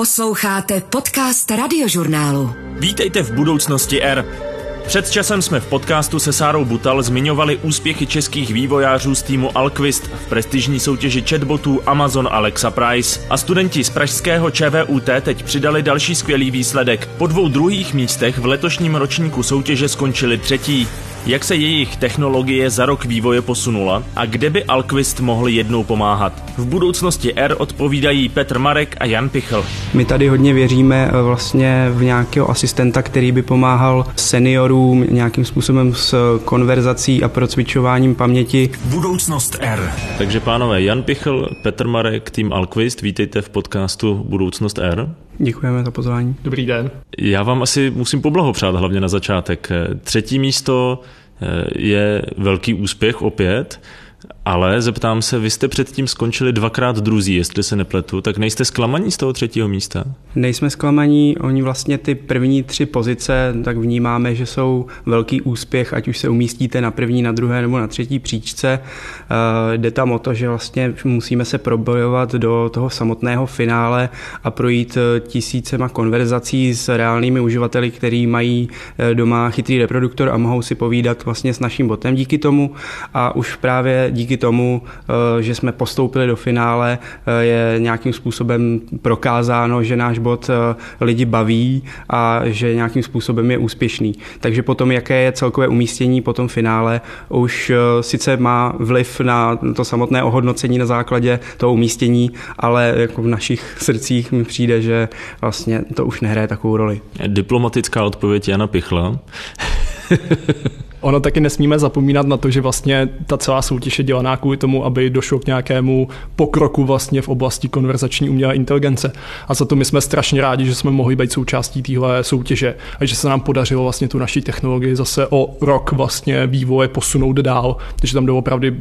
Posloucháte podcast radiožurnálu. Vítejte v budoucnosti R. Před časem jsme v podcastu se Sárou Butal zmiňovali úspěchy českých vývojářů z týmu Alquist v prestižní soutěži chatbotů Amazon Alexa Price. A studenti z pražského ČVUT teď přidali další skvělý výsledek. Po dvou druhých místech v letošním ročníku soutěže skončili třetí jak se jejich technologie za rok vývoje posunula a kde by Alquist mohl jednou pomáhat. V budoucnosti R odpovídají Petr Marek a Jan Pichl. My tady hodně věříme eh, vlastně v nějakého asistenta, který by pomáhal seniorům nějakým způsobem s konverzací a procvičováním paměti. Budoucnost R. Takže pánové, Jan Pichl, Petr Marek, tým Alquist, vítejte v podcastu Budoucnost R. Děkujeme za pozvání. Dobrý den. Já vám asi musím poblahopřát hlavně na začátek. Třetí místo eh, je velký úspěch opět. Ale zeptám se, vy jste předtím skončili dvakrát druzí, jestli se nepletu, tak nejste zklamaní z toho třetího místa? Nejsme zklamaní, oni vlastně ty první tři pozice, tak vnímáme, že jsou velký úspěch, ať už se umístíte na první, na druhé nebo na třetí příčce. Eh, jde tam o to, že vlastně musíme se probojovat do toho samotného finále a projít eh, tisícema konverzací s reálnými uživateli, který mají eh, doma chytrý reproduktor a mohou si povídat vlastně s naším botem díky tomu a už právě díky tomu, eh, že jsme postoupili do finále, eh, je nějakým způsobem prokázáno, že náš bot eh, lidi baví a že nějakým způsobem je úspěšný. Takže potom, jaké je celkové umístění po tom finále, už sice má vliv na to samotné ohodnocení na základě toho umístění, ale jako v našich srdcích mi přijde, že vlastně to už nehraje takovou roli. Diplomatická odpověď Jana Pichla. Ono taky nesmíme zapomínat na to, že vlastně ta celá soutěž je dělaná kvůli tomu, aby došlo k nějakému pokroku vlastně v oblasti konverzační umělé inteligence. A za to my jsme strašně rádi, že jsme mohli být součástí téhle soutěže a že se nám podařilo vlastně tu naší technologii zase o rok vlastně vývoje posunout dál. Takže tam doopravdy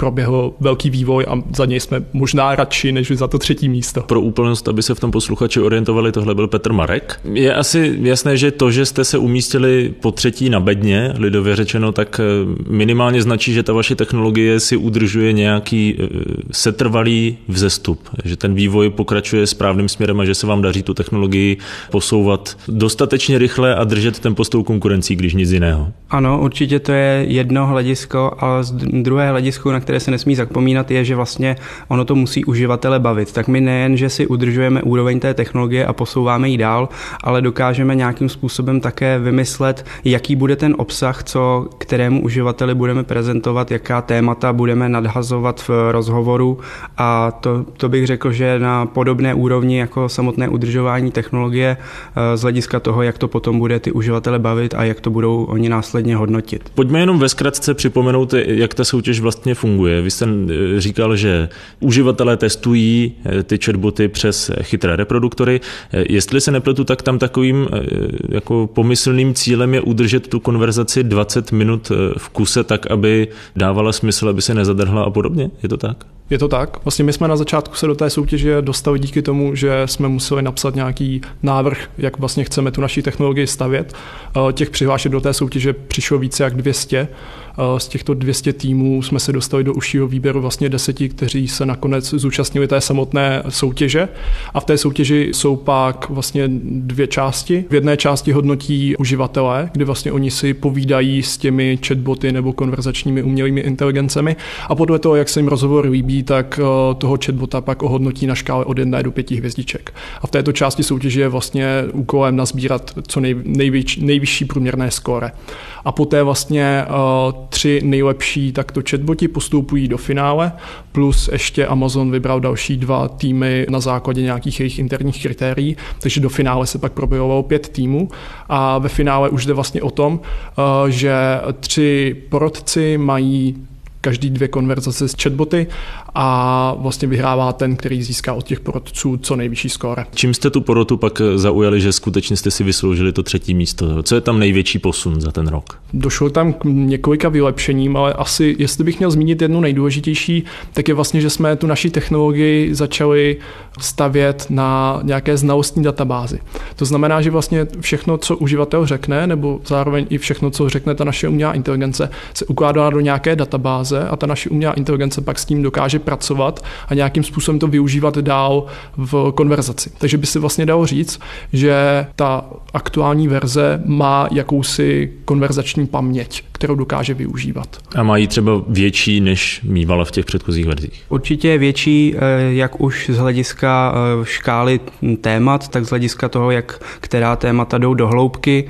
proběhl velký vývoj a za něj jsme možná radši, než za to třetí místo. Pro úplnost, aby se v tom posluchači orientovali, tohle byl Petr Marek. Je asi jasné, že to, že jste se umístili po třetí na bedně, lidově řečeno, tak eh, minimálně značí, že ta vaše technologie si udržuje nějaký eh, setrvalý vzestup, že ten vývoj pokračuje správným směrem a že se vám daří tu technologii posouvat dostatečně rychle a držet tempo s tou konkurencí, když nic jiného. Ano, určitě to je jedno hledisko, ale z druhé hledisko, na které se nesmí zapomínat, je, že vlastně ono to musí uživatele bavit. Tak my nejen, že si udržujeme úroveň té technologie a posouváme ji dál, ale dokážeme nějakým způsobem také vymyslet, jaký bude ten obsah, co kterému uživateli budeme prezentovat, jaká témata budeme nadhazovat v rozhovoru a to, to bych řekl, že na podobné úrovni jako samotné udržování technologie eh, z hlediska toho, jak to potom bude ty uživatele bavit a jak to budou oni následně hodnotit. Pojďme jenom ve zkratce připomenout, jak ta soutěž vlastně funguje funguje. Vy jste eh, říkal, že uživatelé testují eh, ty chatboty přes chytré reproduktory. Eh, jestli se nepletu, tak tam takovým jako pomyslným cílem je udržet tu konverzaci 20 minut v kuse tak, aby dávala smysl, aby se nezadrhla a podobně. Je to tak? Je to tak. Vlastně my jsme na začátku se do té soutěže dostali díky tomu, že jsme museli napsat nějaký návrh, jak vlastně chceme tu naší technologii stavět. Těch přihlášek do té soutěže přišlo více jak 200 z těchto 200 týmů jsme se dostali do užšího výběru vlastně deseti, kteří se nakonec zúčastnili té samotné soutěže. A v té soutěži jsou pak vlastně dvě části. V jedné části hodnotí uživatelé, kdy vlastně oni si povídají s těmi chatboty nebo konverzačními umělými inteligencemi a podle toho, jak se jim rozhovor líbí, tak eh, toho chatbota pak ohodnotí na škále od jedné do pěti hvězdiček. A v této části soutěže je vlastně úkolem nazbírat co nej, nejvyšší, průměrné skóre. A poté vlastně uh, tři nejlepší takto chatboti postupují do finále, plus ještě Amazon vybral další dva týmy na základě nějakých jejich interních kritérií, takže do finále se pak probojovalo pět týmů a ve finále už jde vlastně o tom, eh, že tři porodci mají každý dvě konverzace s chatboty a vlastně vyhrává ten, který získá od těch porodců co nejvyšší skóre. Čím jste tu porotu pak zaujali, že skutečně jste si vysloužili to třetí místo? Co je tam největší posun za ten rok? Došlo tam k několika vylepšením, ale asi, jestli bych měl zmínit jednu nejdůležitější, tak je vlastně, že jsme tu naši technologii začali stavět na nějaké znalostní databázi. To znamená, že vlastně všechno, co uživatel řekne, nebo zároveň i všechno, co řekne ta naše umělá inteligence, se ukládá do nějaké databáze a ta naše umělá inteligence pak s tím dokáže pracovat a nějakým způsobem to využívat dál v konverzaci. Takže by se vlastně dalo říct, že ta aktuální verze má jakousi konverzační paměť, kterou dokáže využívat. A mají třeba větší, než mývala v těch předchozích verzích? Určitě je větší, eh, jak už z hlediska eh, škály témat, tak z hlediska toho, jak která témata jdou do hloubky.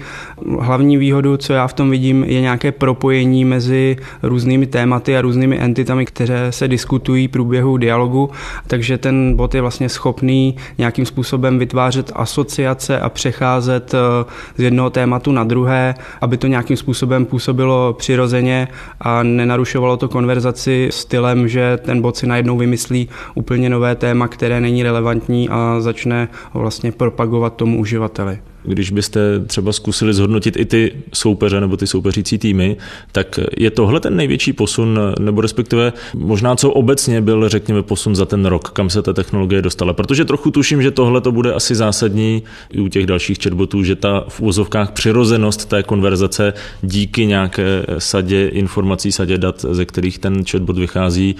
Hlavní výhodu, co já v tom vidím, je nějaké propojení mezi různými tématy a různými entitami, které se diskutují v průběhu dialogu, takže ten bot je vlastně schopný nějakým způsobem vytvářet asociace a přecházet eh, z jednoho tématu na druhé, aby to nějakým způsobem působilo přirozeně a nenarušovalo to konverzaci stylem, že ten bot si najednou vymyslí úplně nové téma, které není relevantní a začne vlastně propagovat tomu uživateli. Když byste třeba zkusili zhodnotit i ty soupeře nebo ty soupeřící týmy, tak je tohle ten největší posun, nebo respektive možná co obecně byl, řekněme, posun za ten rok, kam se ta technologie dostala. Protože trochu tuším, že tohle to bude asi zásadní i u těch dalších chatbotů, že ta v úvozovkách přirozenost té konverzace díky nějaké sadě informací, sadě dat, ze kterých ten chatbot vychází,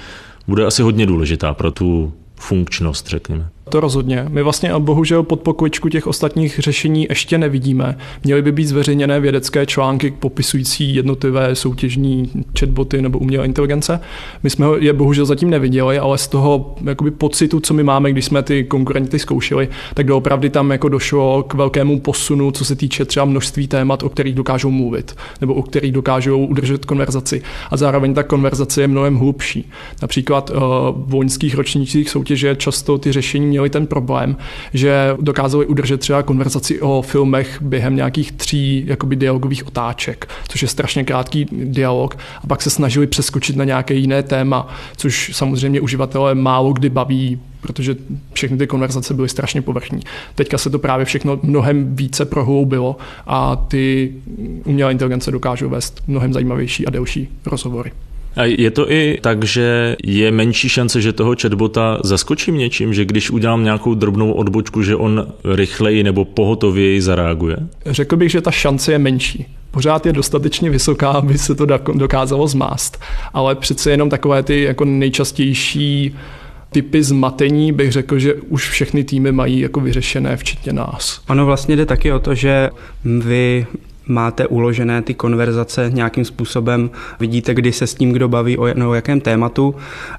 bude asi hodně důležitá pro tu funkčnost, řekněme. To rozhodně. My vlastně bohužel pod pokličku těch ostatních řešení ještě nevidíme. Měly by být zveřejněné vědecké články popisující jednotlivé soutěžní chatboty nebo umělé inteligence. My jsme je bohužel zatím neviděli, ale z toho jakoby, pocitu, co my máme, když jsme ty konkurenty zkoušeli, tak doopravdy tam jako došlo k velkému posunu, co se týče třeba množství témat, o kterých dokážou mluvit, nebo o kterých dokážou udržet konverzaci. A zároveň ta konverzace je mnohem hlubší. Například uh, v vojenských ročnících soutěže často ty řešení měli ten problém, že dokázali udržet třeba konverzaci o filmech během nějakých tří jakoby dialogových otáček, což je strašně krátký dialog, a pak se snažili přeskočit na nějaké jiné téma, což samozřejmě uživatele málo kdy baví, protože všechny ty konverzace byly strašně povrchní. Teďka se to právě všechno mnohem více prohloubilo a ty umělé inteligence dokážou vést mnohem zajímavější a delší rozhovory. A je to i tak, že je menší šance, že toho chatbota zaskočím něčím, že když udělám nějakou drobnou odbočku, že on rychleji nebo pohotověji zareaguje? Řekl bych, že ta šance je menší. Pořád je dostatečně vysoká, aby se to dokázalo zmást, ale přece jenom takové ty jako nejčastější typy zmatení bych řekl, že už všechny týmy mají jako vyřešené, včetně nás. Ono vlastně jde taky o to, že vy máte uložené ty konverzace nějakým způsobem, vidíte, kdy se s tím kdo baví, o, no, o jakém tématu?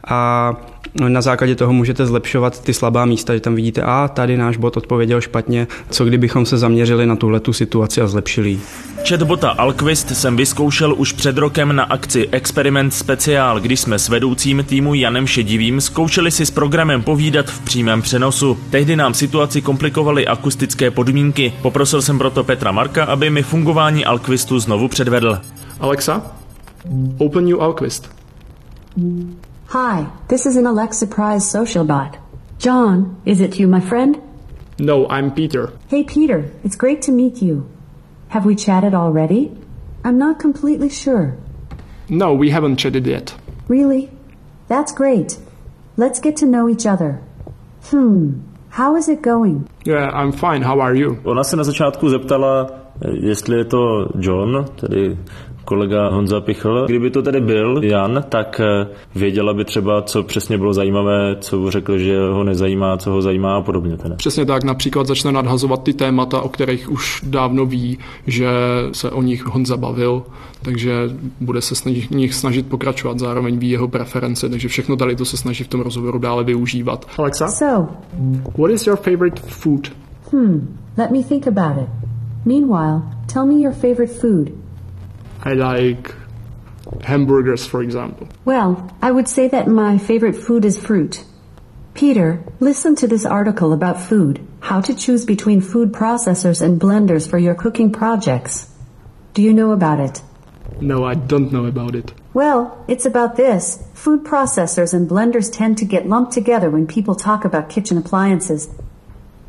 A na základě toho můžete zlepšovat ty slabá místa, že tam vidíte, a tady náš bot odpověděl špatně, co kdybychom se zaměřili na tuhle tu situaci a zlepšili Chatbota Alquist jsem vyzkoušel už před rokem na akci Experiment Speciál, kdy jsme s vedoucím týmu Janem Šedivým zkoušeli si s programem povídat v přímém přenosu. Tehdy nám situaci komplikovaly akustické podmínky. Poprosil jsem proto Petra Marka, aby mi fungování Alquistu znovu předvedl. Alexa, open new Alquist. Hi, this is an Alexa Prize social bot. John, is it you, my friend? No, I'm Peter. Hey, Peter, it's great to meet you. Have we chatted already? I'm not completely sure. No, we haven't chatted yet. Really? That's great. Let's get to know each other. Hmm, how is it going? Yeah, I'm fine. How are you? Ona se na začátku zeptala, jestli je to John, tedy kolega Honza Pichl. Kdyby to tedy byl Jan, tak eh, věděla by třeba, co přesně bylo zajímavé, co řekl, že ho nezajímá, co ho zajímá a podobně. Tedy. Přesně tak, například začne nadhazovat ty témata, o kterých už dávno ví, že se o nich Honza bavil, takže bude se snažit, nich snažit pokračovat, zároveň ví jeho preference, takže všechno tady to se snaží v tom rozhovoru dále využívat. Alexa? So, what is your favorite food? Hmm, let me think about it. Meanwhile, tell me your favorite food. I like hamburgers, for example. Well, I would say that my favorite food is fruit. Peter, listen to this article about food, how to choose between food processors and blenders for your cooking projects. Do you know about it? No, I don't know about it. Well, it's about this. Food processors and blenders tend to get lumped together when people talk about kitchen appliances.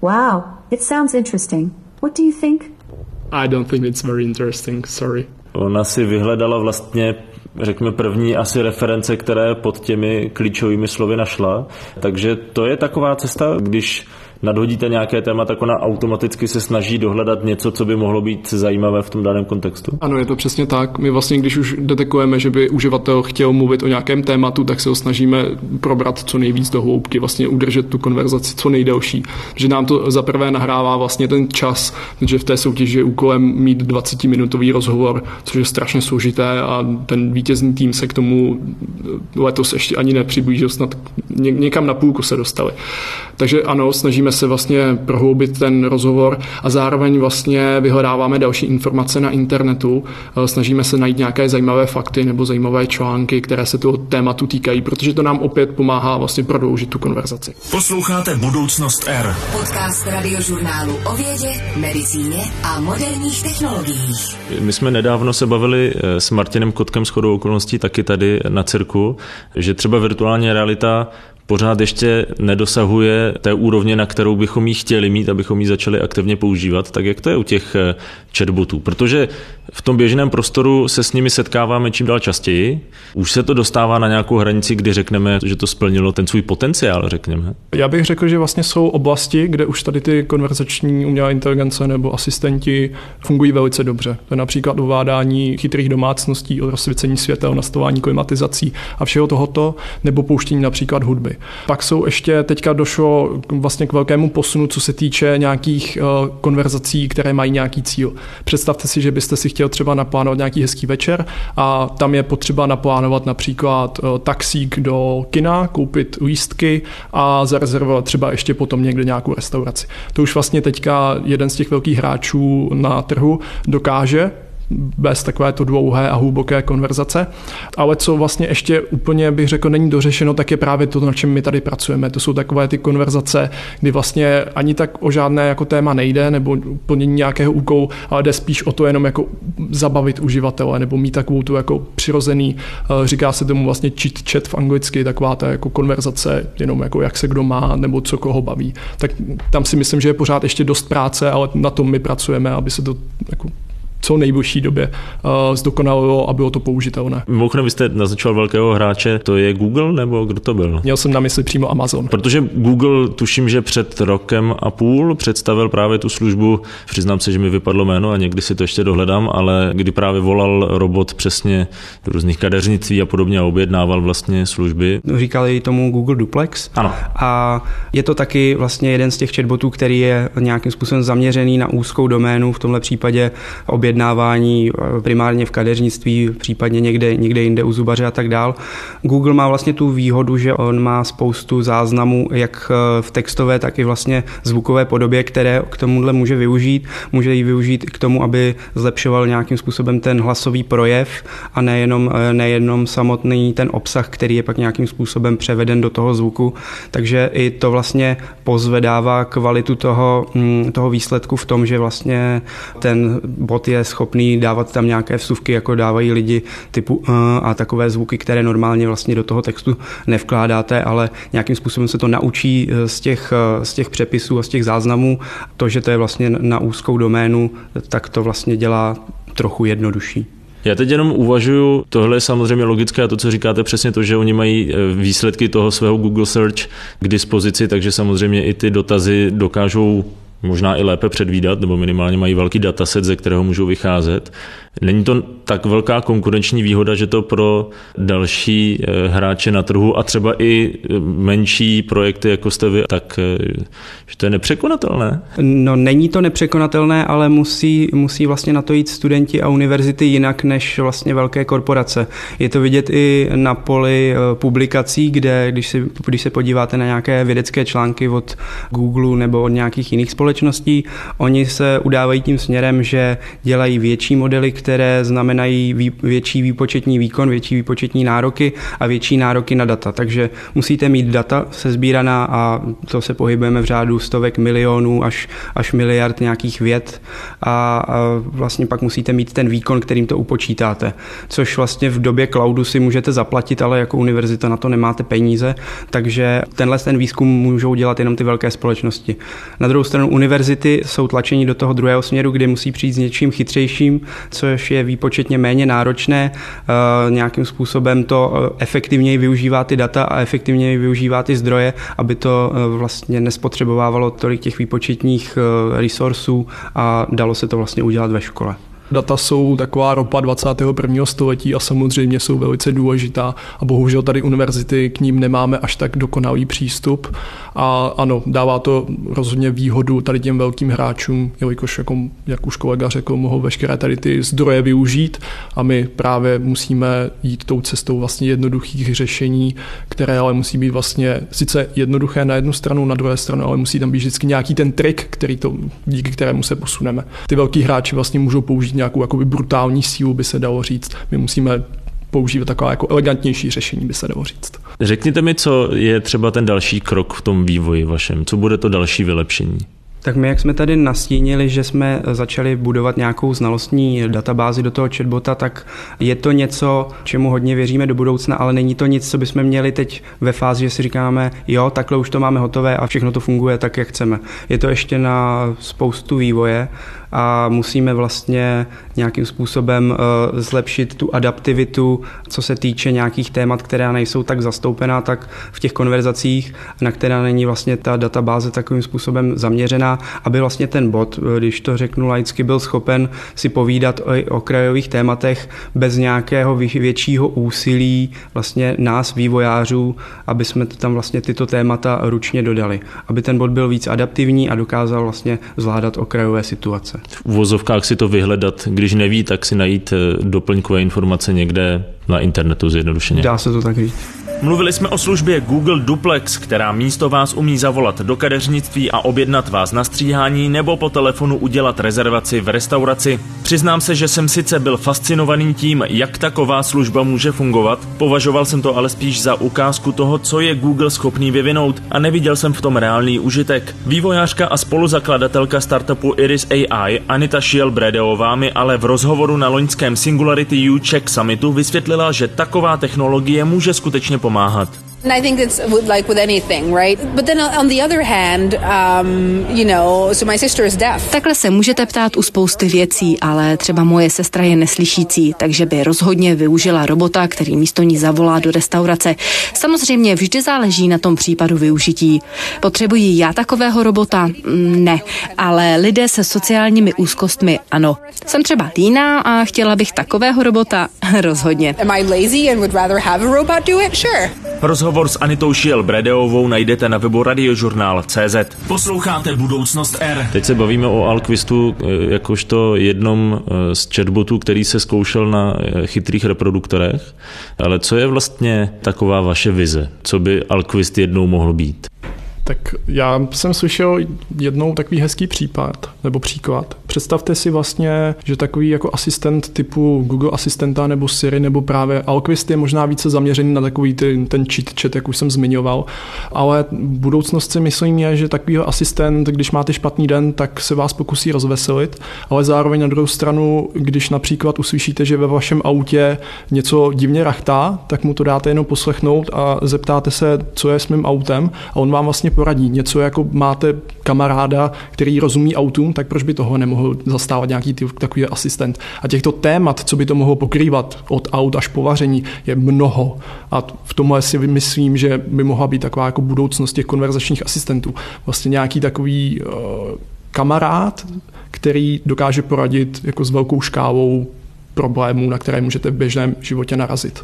Wow, it sounds interesting. What do you think? I don't think it's very interesting, sorry. Ona si vyhledala vlastně řekněme, první asi reference, které pod těmi klíčovými slovy našla. Takže to je taková cesta, když nadhodíte nějaké téma, tak ona automaticky se snaží dohledat něco, co by mohlo být zajímavé v tom daném kontextu. Ano, je to přesně tak. My vlastně, když už detekujeme, že by uživatel chtěl mluvit o nějakém tématu, tak se ho snažíme probrat co nejvíc do hloubky, vlastně udržet tu konverzaci co nejdelší. Že nám to zaprvé nahrává vlastně ten čas, že v té soutěži je úkolem mít 20-minutový rozhovor, což je strašně složité a ten vítězný tým se k tomu letos ještě ani nepřiblížil, snad někam na půlku se dostali. Takže ano, snažíme se vlastně prohloubit ten rozhovor a zároveň vlastně vyhledáváme další informace na internetu, eh, snažíme se najít nějaké zajímavé fakty nebo zajímavé články, které se toho tématu týkají, protože to nám opět pomáhá vlastně prodloužit tu konverzaci. Posloucháte Budoucnost R. Podcast radiožurnálu o vědě, medicíně a moderních technologiích. My jsme nedávno se bavili eh, s Martinem Kotkem s chodou okolností taky tady na cirku, že třeba virtuální realita pořád ještě nedosahuje té úrovně, na kterou bychom ji chtěli mít, abychom ji začali aktivně používat. Tak jak to je u těch eh, chatbotů? Protože v tom běžném prostoru se s nimi setkáváme čím dál častěji. Už se to dostává na nějakou hranici, kdy řekneme, že to splnilo ten svůj potenciál, řekněme. Já bych řekl, že vlastně jsou oblasti, kde už tady ty konverzační umělé inteligence nebo asistenti fungují velice dobře. To je například ovládání chytrých domácností, rozsvěcení světel, nastavování klimatizací a všeho tohoto, nebo pouštění například hudby. Pak jsou ještě, teďka došlo vlastně k velkému posunu, co se týče nějakých uh, konverzací, které mají nějaký cíl. Představte si, že byste si chtěl třeba naplánovat nějaký hezký večer a tam je potřeba naplánovat například uh, taxík do kina, koupit lístky a zarezervovat třeba ještě potom někde nějakou restauraci. To už vlastně teďka jeden z těch velkých hráčů na trhu dokáže bez takovéto dlouhé a hluboké konverzace. Ale co vlastně ještě úplně bych řekl není dořešeno, tak je právě to, na čem my tady pracujeme. To jsou takové ty konverzace, kdy vlastně ani tak o žádné jako téma nejde nebo plnění nějakého úkolu, ale jde spíš o to jenom jako zabavit uživatele nebo mít takovou tu jako přirozený, eh, říká se tomu vlastně chit chat v anglicky, taková ta jako konverzace, jenom jako jak se kdo má nebo co koho baví. Tak tam si myslím, že je pořád ještě dost práce, ale na tom my pracujeme, aby se to jako co nejbližší době uh, zdokonalilo a bylo to použitelné. Mimochodem, vy jste naznačoval velkého hráče, to je Google nebo kdo to byl? Měl jsem na mysli přímo Amazon. Protože Google, tuším, že před rokem a půl představil právě tu službu, přiznám se, že mi vypadlo jméno a někdy si to ještě dohledám, ale kdy právě volal robot přesně do různých kadeřnictví a podobně a objednával vlastně služby. Říkali tomu Google Duplex. Ano. A je to taky vlastně jeden z těch chatbotů, který je nějakým způsobem zaměřený na úzkou doménu, v tomhle případě obě objednávání eh, primárně v kadeřnictví, případně někde, někde jinde u zubaře a tak dál. Google má vlastně tu výhodu, že on má spoustu záznamů jak eh, v textové, tak i vlastně zvukové podobě, které k tomuhle může využít. Může ji využít k tomu, aby zlepšoval nějakým způsobem ten hlasový projev a nejenom, eh, nejenom samotný ten obsah, který je pak nějakým způsobem převeden do toho zvuku. Takže i to vlastně pozvedává kvalitu toho, mm, toho výsledku v tom, že vlastně ten bot je schopný dávat tam nějaké vsuvky, jako dávají lidi typu uh, a takové zvuky, které normálně vlastně do toho textu nevkládáte, ale nějakým způsobem se to naučí eh, z těch, eh, z těch přepisů a z těch záznamů. To, že to je vlastně na úzkou doménu, tak to vlastně dělá trochu jednodušší. Já teď jenom uvažuju, tohle je samozřejmě logické a to, co říkáte, přesně to, že oni mají výsledky toho svého Google Search k dispozici, takže samozřejmě i ty dotazy dokážou možná i lépe předvídat, nebo minimálně mají velký dataset, ze kterého můžou vycházet. Není to tak velká konkurenční výhoda, že to pro další eh, hráče na trhu a třeba i eh, menší projekty, jako jste vy, tak eh, že to je nepřekonatelné? No není to nepřekonatelné, ale musí, musí vlastně na to jít studenti a univerzity jinak než vlastně velké korporace. Je to vidět i na poli publikací, kde když, si, když se podíváte na nějaké vědecké články od Google nebo od nějakých jiných společností, oni se udávají tím směrem, že dělají větší modely, které znamenají větší výpočetní výkon, větší výpočetní nároky a větší nároky na data. Takže musíte mít data sezbíraná a to se pohybujeme v řádu stovek milionů až, až miliard nějakých věd a, a vlastně pak musíte mít ten výkon, kterým to upočítáte. Což vlastně v době cloudu si můžete zaplatit, ale jako univerzita na to nemáte peníze, takže tenhle ten výzkum můžou dělat jenom ty velké společnosti. Na druhou stranu univerzity jsou tlačení do toho druhého směru, kde musí přijít s něčím chytřejším, co což je výpočet výpočetně méně náročné, nějakým způsobem to efektivněji využívá ty data a efektivněji využívá ty zdroje, aby to vlastně nespotřebovávalo tolik těch výpočetních resursů a dalo se to vlastně udělat ve škole. Data jsou taková ropa 21. století a samozřejmě jsou velice důležitá a bohužel tady univerzity k ním nemáme až tak dokonalý přístup a ano, dává to rozhodně výhodu tady těm velkým hráčům, jelikož jako, jak už kolega řekl, mohou veškeré tady ty zdroje využít a my právě musíme jít tou cestou vlastně jednoduchých řešení, které ale musí být vlastně sice jednoduché na jednu stranu, na druhé stranu, ale musí tam být vždycky nějaký ten trik, který to, díky kterému se posuneme. Ty velký hráči vlastně můžou použít nějakou jakoby brutální sílu, by se dalo říct. My musíme používat taková jako elegantnější řešení, by se dalo říct. Řekněte mi, co je třeba ten další krok v tom vývoji vašem, co bude to další vylepšení? Tak my, jak jsme tady nastínili, že jsme začali budovat nějakou znalostní databázi do toho chatbota, tak je to něco, čemu hodně věříme do budoucna, ale není to nic, co bychom měli teď ve fázi, že si říkáme, jo, takhle už to máme hotové a všechno to funguje tak, jak chceme. Je to ještě na spoustu vývoje a musíme vlastně nějakým způsobem eh, zlepšit tu adaptivitu, co se týče nějakých témat, která nejsou tak zastoupená, tak v těch konverzacích, na která není vlastně ta databáze takovým způsobem zaměřená, aby vlastně ten bot, eh, když to řeknu laicky, byl schopen si povídat o okrajových tématech bez nějakého většího úsilí vlastně nás, vývojářů, aby jsme tam vlastně tyto témata ručně dodali. Aby ten bot byl víc adaptivní a dokázal vlastně zvládat okrajové situace v uvozovkách si to vyhledat, když neví, tak si najít eh, doplňkové informace někde na internetu zjednodušeně. Dá se to tak říct. Mluvili jsme o službě Google Duplex, která místo vás umí zavolat do kadeřnictví a objednat vás na stříhání nebo po telefonu udělat rezervaci v restauraci. Přiznám se, že jsem sice byl fascinovaný tím, jak taková služba může fungovat, považoval jsem to ale spíš za ukázku toho, co je Google schopný vyvinout a neviděl jsem v tom reálný užitek. Vývojářka a spoluzakladatelka startupu Iris AI Anita Schiel-Bredeová mi ale v rozhovoru na loňském Singularity U Czech Summitu vysvětlila, že taková technologie může skutečně pomoct pomáhat. And I think it's like with anything, right? But then on the other hand, um, you know, so my sister is deaf. Takhle se můžete ptát u spousty věcí, ale třeba moje sestra je neslyšící, takže by rozhodně využila robota, který místo ní zavolá do restaurace. Samozřejmě vždy záleží na tom případu využití. Potřebuji já takového robota? Mm, ne, ale lidé se sociálními úzkostmi ano. Jsem třeba líná a chtěla bych takového robota? Rozhodně. Am I lazy and would rather have a robot do it? Sure. Rozhovor s Anitou Šiel Bredeovou najdete na webu radiožurnál.cz. Posloucháte Budoucnost R. Teď se bavíme o Alquistu eh, jakožto jednom eh, z chatbotů, který se zkoušel na eh, chytrých reproduktorech. Ale co je vlastně taková vaše vize? Co by Alquist jednou mohl být? Tak já jsem slyšel jednou takový hezký případ, nebo příklad. Představte si vlastně, že takový jako asistent typu Google asistenta nebo Siri nebo právě Alquist je možná více zaměřený na takový ten, ten cheat chat, jak už jsem zmiňoval, ale budoucnost si myslím je, že takový asistent, když máte špatný den, tak se vás pokusí rozveselit, ale zároveň na druhou stranu, když například uslyšíte, že ve vašem autě něco divně rachtá, tak mu to dáte jenom poslechnout a zeptáte se, co je s mým autem a on vám vlastně poradí. Něco jako máte kamaráda, který rozumí autům, tak proč by toho nemohl zastávat nějaký takový asistent. A těchto témat, co by to mohlo pokrývat od aut až po vaření, je mnoho. A v tomhle si myslím, že by mohla být taková jako budoucnost těch konverzačních asistentů. Vlastně nějaký takový uh, kamarád, který dokáže poradit jako s velkou škálou problémů, na které můžete v běžném životě narazit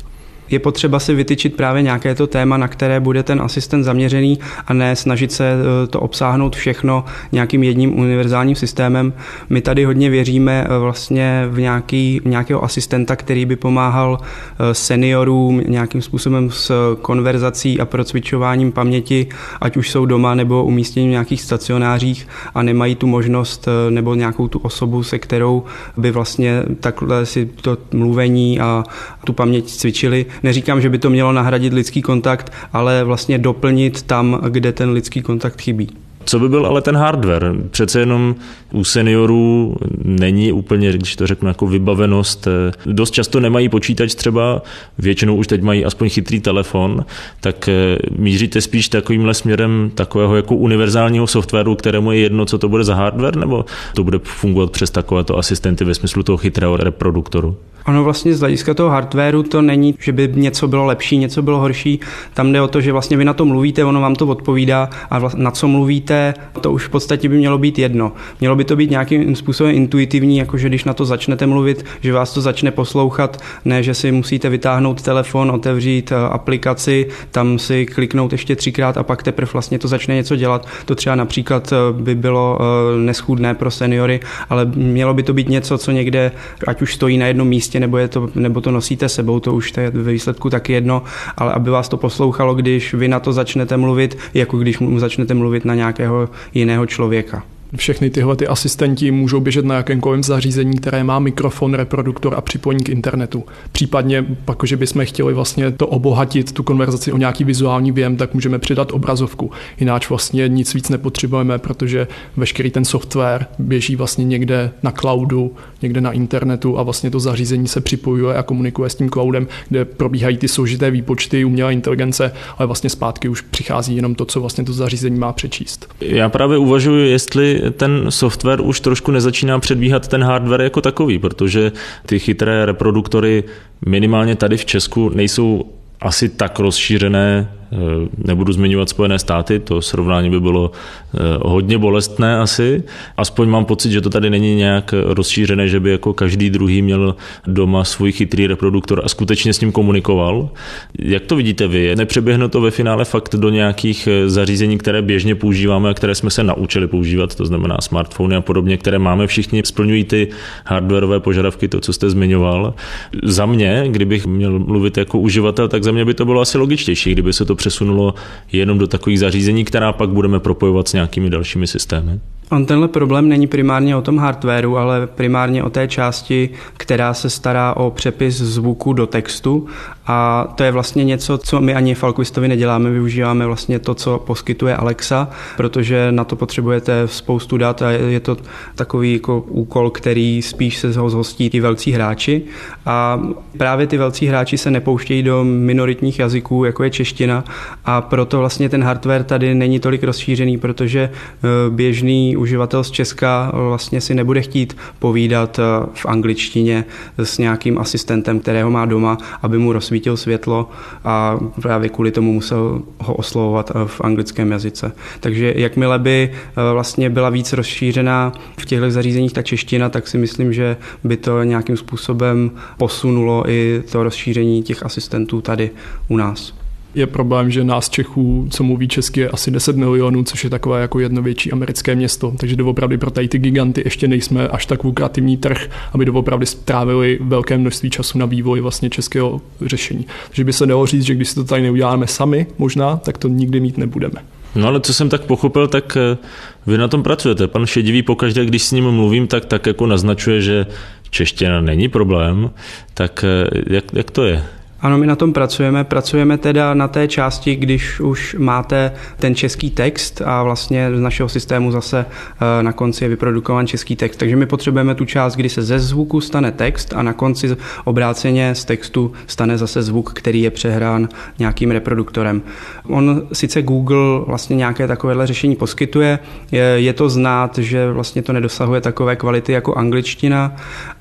je potřeba si vytyčit právě nějaké to téma, na které bude ten asistent zaměřený a ne snažit se eh, to obsáhnout všechno nějakým jedním univerzálním systémem. My tady hodně věříme eh, vlastně v nějaký, nějakého asistenta, který by pomáhal eh, seniorům nějakým způsobem s konverzací a procvičováním paměti, ať už jsou doma nebo umístění v nějakých stacionářích a nemají tu možnost nebo nějakou tu osobu, se kterou by vlastně takhle si to mluvení a tu paměť cvičili, Neříkám, že by to mělo nahradit lidský kontakt, ale vlastně doplnit tam, kde ten lidský kontakt chybí. Co by byl ale ten hardware? Přece jenom u seniorů není úplně, když to řeknu, jako vybavenost. Eh, dost často nemají počítač třeba, většinou už teď mají aspoň chytrý telefon, tak eh, míříte spíš takovýmhle směrem takového jako univerzálního softwaru, kterému je jedno, co to bude za hardware, nebo to bude fungovat přes takovéto asistenty ve smyslu toho chytrého reproduktoru? Ono vlastně z hlediska toho hardwareu to není, že by něco bylo lepší, něco bylo horší. Tam jde o to, že vlastně vy na to mluvíte, ono vám to odpovídá a na co mluvíte, to už v podstatě by mělo být jedno. Mělo by to být nějakým způsobem intuitivní, jakože když na to začnete mluvit, že vás to začne poslouchat, ne, že si musíte vytáhnout telefon, otevřít eh, aplikaci, tam si kliknout ještě třikrát a pak teprve vlastně to začne něco dělat. To třeba například eh, by bylo eh, neschůdné pro seniory, ale mělo by to být něco, co někde, ať už stojí na jednom místě, nebo, je to, nebo to nosíte sebou, to už je ve výsledku taky jedno, ale aby vás to poslouchalo, když vy na to začnete mluvit, jako když mu začnete mluvit na nějakého jiného člověka. Všechny tyhle ty asistenti můžou běžet na jakémkoliv zařízení, které má mikrofon, reproduktor a připojení k internetu. Případně, pak, že bychom chtěli vlastně to obohatit, tu konverzaci o nějaký vizuální věm, tak můžeme přidat obrazovku. Jináč vlastně nic víc nepotřebujeme, protože veškerý ten software běží vlastně někde na cloudu, někde na internetu a vlastně to zařízení se připojuje a komunikuje s tím cloudem, kde probíhají ty složité výpočty, umělé inteligence, ale vlastně zpátky už přichází jenom to, co vlastně to zařízení má přečíst. Já právě uvažuji, jestli ten software už trošku nezačíná předbíhat ten hardware jako takový, protože ty chytré reproduktory minimálně tady v Česku nejsou asi tak rozšířené nebudu zmiňovat Spojené státy, to srovnání by bylo eh, hodně bolestné asi. Aspoň mám pocit, že to tady není nějak rozšířené, že by jako každý druhý měl doma svůj chytrý reproduktor a skutečně s ním komunikoval. Jak to vidíte vy? Nepřeběhne to ve finále fakt do nějakých eh, zařízení, které běžně používáme a které jsme se naučili používat, to znamená smartfony a podobně, které máme všichni, splňují ty hardwareové požadavky, to, co jste zmiňoval. Za mě, kdybych měl mluvit jako uživatel, tak za mě by to bylo asi logičtější, kdyby se to přesunulo jenom do takových zařízení, která pak budeme propojovat s nějakými dalšími systémy? On tenhle problém není primárně o tom hardwareu, ale primárně o té části, která se stará o přepis zvuku do textu a to je vlastně něco, co my ani v Alquistovi neděláme, využíváme vlastně to, co poskytuje Alexa, protože na to potřebujete spoustu dat a je to takový jako úkol, který spíš se ho zhostí ty velcí hráči. A právě ty velcí hráči se nepouštějí do minoritních jazyků, jako je čeština a proto vlastně ten hardware tady není tolik rozšířený, protože e, běžný uživatel z Česka vlastně si nebude chtít povídat e, v angličtině s nějakým asistentem, kterého má doma, aby mu rozsvítil svítil světlo a právě kvůli tomu musel ho oslovovat v anglickém jazyce. Takže jakmile by eh, vlastně byla víc rozšířená v těchto zařízeních ta čeština, tak si myslím, že by to nějakým způsobem posunulo i to rozšíření těch asistentů tady u nás je problém, že nás Čechů, co mluví česky, je asi 10 milionů, což je takové jako jedno větší americké město. Takže doopravdy pro tady ty giganty ještě nejsme až tak lukrativní trh, aby doopravdy strávili velké množství času na vývoj vlastně českého řešení. Takže by se dalo říct, že když si to tady neuděláme sami, možná, tak to nikdy mít nebudeme. No ale co jsem tak pochopil, tak eh, vy na tom pracujete. Pan Šedivý pokaždé, když s ním mluvím, tak tak jako naznačuje, že čeština není problém. Tak eh, jak, jak to je? Ano, my na tom pracujeme. Pracujeme teda na té části, když už máte ten český text a vlastně z našeho systému zase eh, na konci je vyprodukován český text. Takže my potřebujeme tu část, kdy se ze zvuku stane text a na konci obráceně z textu stane zase zvuk, který je přehrán nějakým reproduktorem. On sice Google vlastně nějaké takovéhle řešení poskytuje, je, je to znát, že vlastně to nedosahuje takové kvality jako angličtina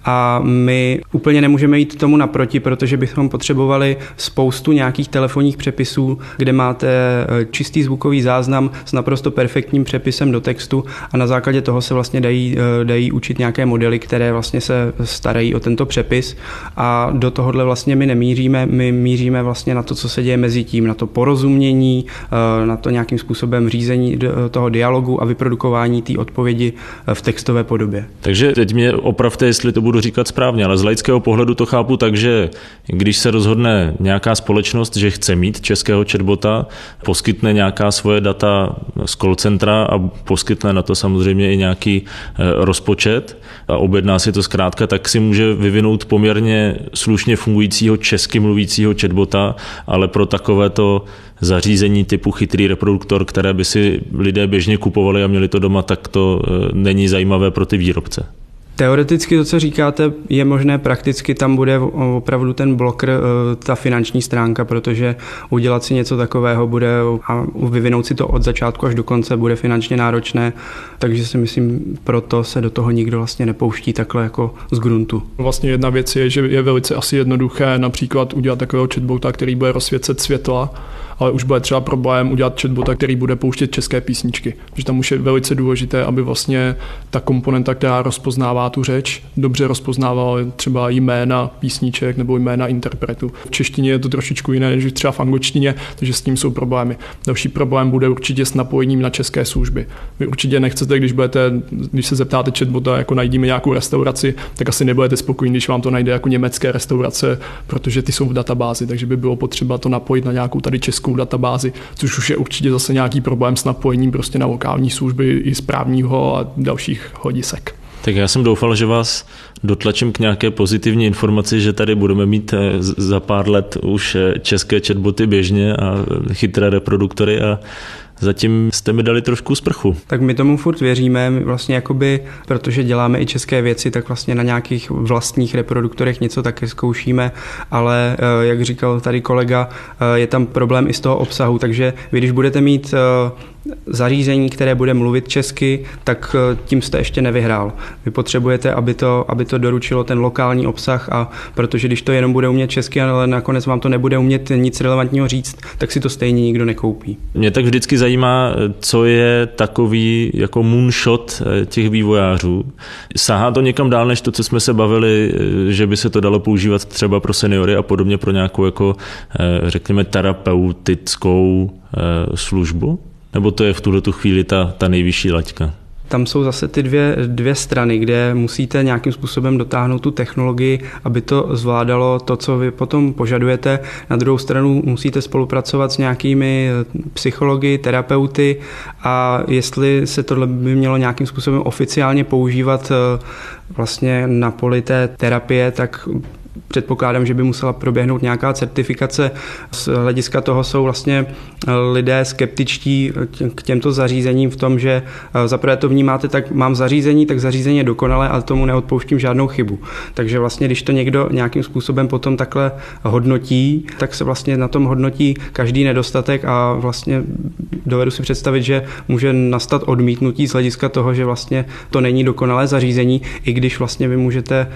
a my úplně nemůžeme jít tomu naproti, protože bychom potřebovali spoustu nějakých telefonních přepisů, kde máte eh, čistý zvukový záznam s naprosto perfektním přepisem do textu a na základě toho se vlastně dají, eh, dají učit nějaké modely, které vlastně se starají o tento přepis. A do tohohle vlastně my nemíříme, my míříme vlastně na to, co se děje mezi tím, na to porozumění, eh, na to nějakým způsobem řízení toho dialogu a vyprodukování té odpovědi v textové podobě. Takže teď mě opravte, jestli to budu budu říkat správně, ale z laického pohledu to chápu tak, že když se rozhodne nějaká společnost, že chce mít českého chatbota, poskytne nějaká svoje data z call centra a poskytne na to samozřejmě i nějaký eh, rozpočet a objedná si to zkrátka, tak si může vyvinout poměrně slušně fungujícího česky mluvícího chatbota, ale pro takovéto zařízení typu chytrý reproduktor, které by si lidé běžně kupovali a měli to doma, tak to není zajímavé pro ty výrobce. Teoreticky to, co říkáte, je možné, prakticky tam bude opravdu ten bloker, eh, ta finanční stránka, protože udělat si něco takového bude a vyvinout si to od začátku až do konce bude finančně náročné, takže si myslím, proto se do toho nikdo vlastně nepouští takhle jako z gruntu. Vlastně jedna věc je, že je velice asi jednoduché například udělat takového chatbota, který bude rozsvěcet světla, ale už bude třeba problém udělat chatbota, který bude pouštět české písničky. Protože tam už je velice důležité, aby vlastně ta komponenta, která rozpoznává tu řeč, dobře rozpoznávala třeba jména písniček nebo jména interpretů. V češtině je to trošičku jiné než třeba v angličtině, takže s tím jsou problémy. Další problém bude určitě s napojením na české služby. Vy určitě nechcete, když budete, když se zeptáte chatbota, jako najdíme nějakou restauraci, tak asi nebudete spokojení, když vám to najde jako německé restaurace, protože ty jsou v databázi, takže by bylo potřeba to napojit na nějakou tady českou českou databázi, což už je určitě zase nějaký problém s napojením prostě na lokální služby i správního a dalších hodisek. Tak já jsem doufal, že vás dotlačím k nějaké pozitivní informaci, že tady budeme mít eh, za pár let už eh, české chatboty běžně a chytré reproduktory a Zatím jste mi dali trošku sprchu. Tak my tomu furt věříme, my vlastně jakoby, protože děláme i české věci, tak vlastně na nějakých vlastních reproduktorech něco taky zkoušíme, ale eh, jak říkal tady kolega, je tam problém i z toho obsahu, takže vy když budete mít zařízení, které bude mluvit česky, tak eh, tím jste ještě nevyhrál. Vy potřebujete, aby to, aby to doručilo ten lokální obsah a protože když to jenom bude umět česky, ale nakonec vám to nebude umět nic relevantního říct, tak si to stejně nikdo nekoupí. Mě tak vždycky zajímá, co je takový jako moonshot eh, těch vývojářů. Sahá to někam dál, než to, co jsme se bavili, eh, že by se to dalo používat třeba pro seniory a podobně pro nějakou jako, řekněme, terapeutickou službu? Nebo to je v tuhle tu chvíli ta, ta nejvyšší laťka? Tam jsou zase ty dvě, dvě strany, kde musíte nějakým způsobem dotáhnout tu technologii, aby to zvládalo to, co vy potom požadujete. Na druhou stranu musíte spolupracovat s nějakými psychologi, terapeuty a jestli se tohle by mělo nějakým způsobem oficiálně používat eh, vlastně na poli té terapie, tak předpokládám, že by musela proběhnout nějaká certifikace. Z hlediska toho jsou vlastně eh, lidé skeptičtí k těmto zařízením v tom, že eh, zaprvé to vnímáte tak, mám zařízení, tak zařízení je dokonalé, ale tomu neodpouštím žádnou chybu. Takže vlastně, když to někdo nějakým způsobem potom takhle hodnotí, tak se vlastně na tom hodnotí každý nedostatek a vlastně dovedu si představit, že může nastat odmítnutí z hlediska toho, že vlastně to není dokonalé zařízení, i když vlastně vy můžete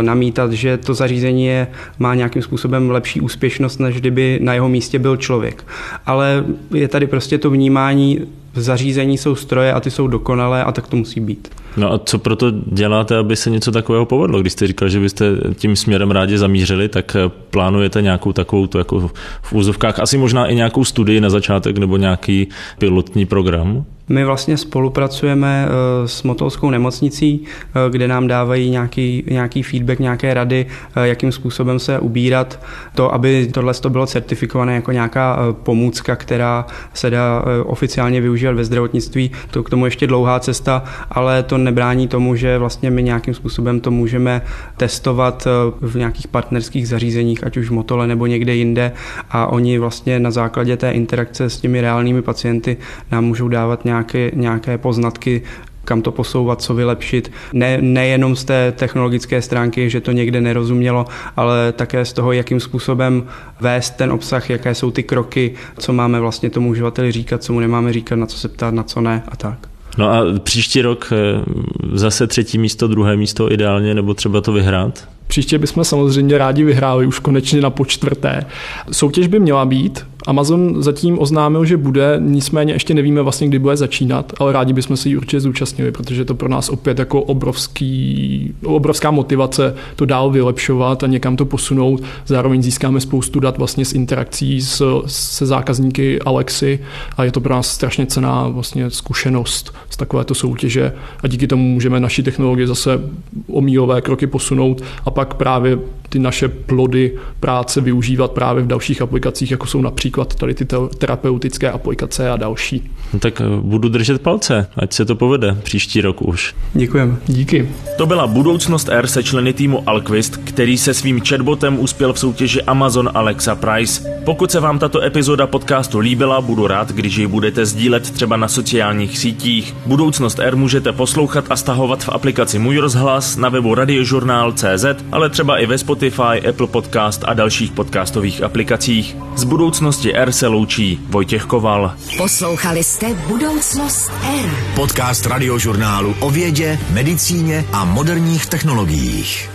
namítat, že to zařízení zařízení je, má nějakým způsobem lepší úspěšnost, než kdyby na jeho místě byl člověk. Ale je tady prostě to vnímání, v zařízení jsou stroje a ty jsou dokonalé a tak to musí být. No a co proto děláte, aby se něco takového povedlo? Když jste říkal, že byste tím směrem rádi zamířili, tak plánujete nějakou takovou, to jako v úzovkách, asi možná i nějakou studii na začátek nebo nějaký pilotní program? My vlastně spolupracujeme eh, s Motolskou nemocnicí, eh, kde nám dávají nějaký, nějaký feedback, nějaké rady, eh, jakým způsobem se ubírat. To, aby tohle to bylo certifikované jako nějaká pomůcka, která se dá oficiálně využívat ve zdravotnictví, to k tomu ještě dlouhá cesta, ale to nebrání tomu, že vlastně my nějakým způsobem to můžeme testovat v nějakých partnerských zařízeních, ať už v Motole nebo někde jinde a oni vlastně na základě té interakce s těmi reálnými pacienty nám můžou dávat nějaké nějaké, nějaké poznatky, kam to posouvat, co vylepšit. Ne, nejenom z té technologické stránky, že to někde nerozumělo, ale také z toho, jakým způsobem vést ten obsah, jaké jsou ty kroky, co máme vlastně tomu uživateli říkat, co mu nemáme říkat, na co se ptát, na co ne a tak. No a příští rok eh, zase třetí místo, druhé místo ideálně, nebo třeba to vyhrát? Příště bychom samozřejmě rádi vyhráli už konečně na počtvrté. Soutěž by měla být, Amazon zatím oznámil, že bude, nicméně ještě nevíme vlastně, kdy bude začínat, ale rádi bychom se ji určitě zúčastnili, protože to pro nás opět jako obrovský, obrovská motivace to dál vylepšovat a někam to posunout. Zároveň získáme spoustu dat vlastně s interakcí s, se zákazníky Alexy a je to pro nás strašně cená vlastně zkušenost z takovéto soutěže a díky tomu můžeme naši technologie zase o mílové kroky posunout a pak právě ty naše plody práce využívat právě v dalších aplikacích, jako jsou například například tady ty terapeutické aplikace a další. No tak eh, budu držet palce, ať se to povede příští rok už. Děkujeme. Díky. To byla budoucnost R se členy týmu Alquist, který se svým chatbotem uspěl v soutěži Amazon Alexa Price. Pokud se vám tato epizoda podcastu líbila, budu rád, když ji budete sdílet třeba na sociálních sítích. Budoucnost R můžete poslouchat a stahovat v aplikaci Můj rozhlas, na webu radiožurnál.cz, ale třeba i ve Spotify, Apple Podcast a dalších podcastových aplikacích. Z budoucnosti R se loučí Vojtěch Koval. Poslouchali jste Budoucnost R. Podcast radiožurnálu o vědě, medicíně a moderních technologiích.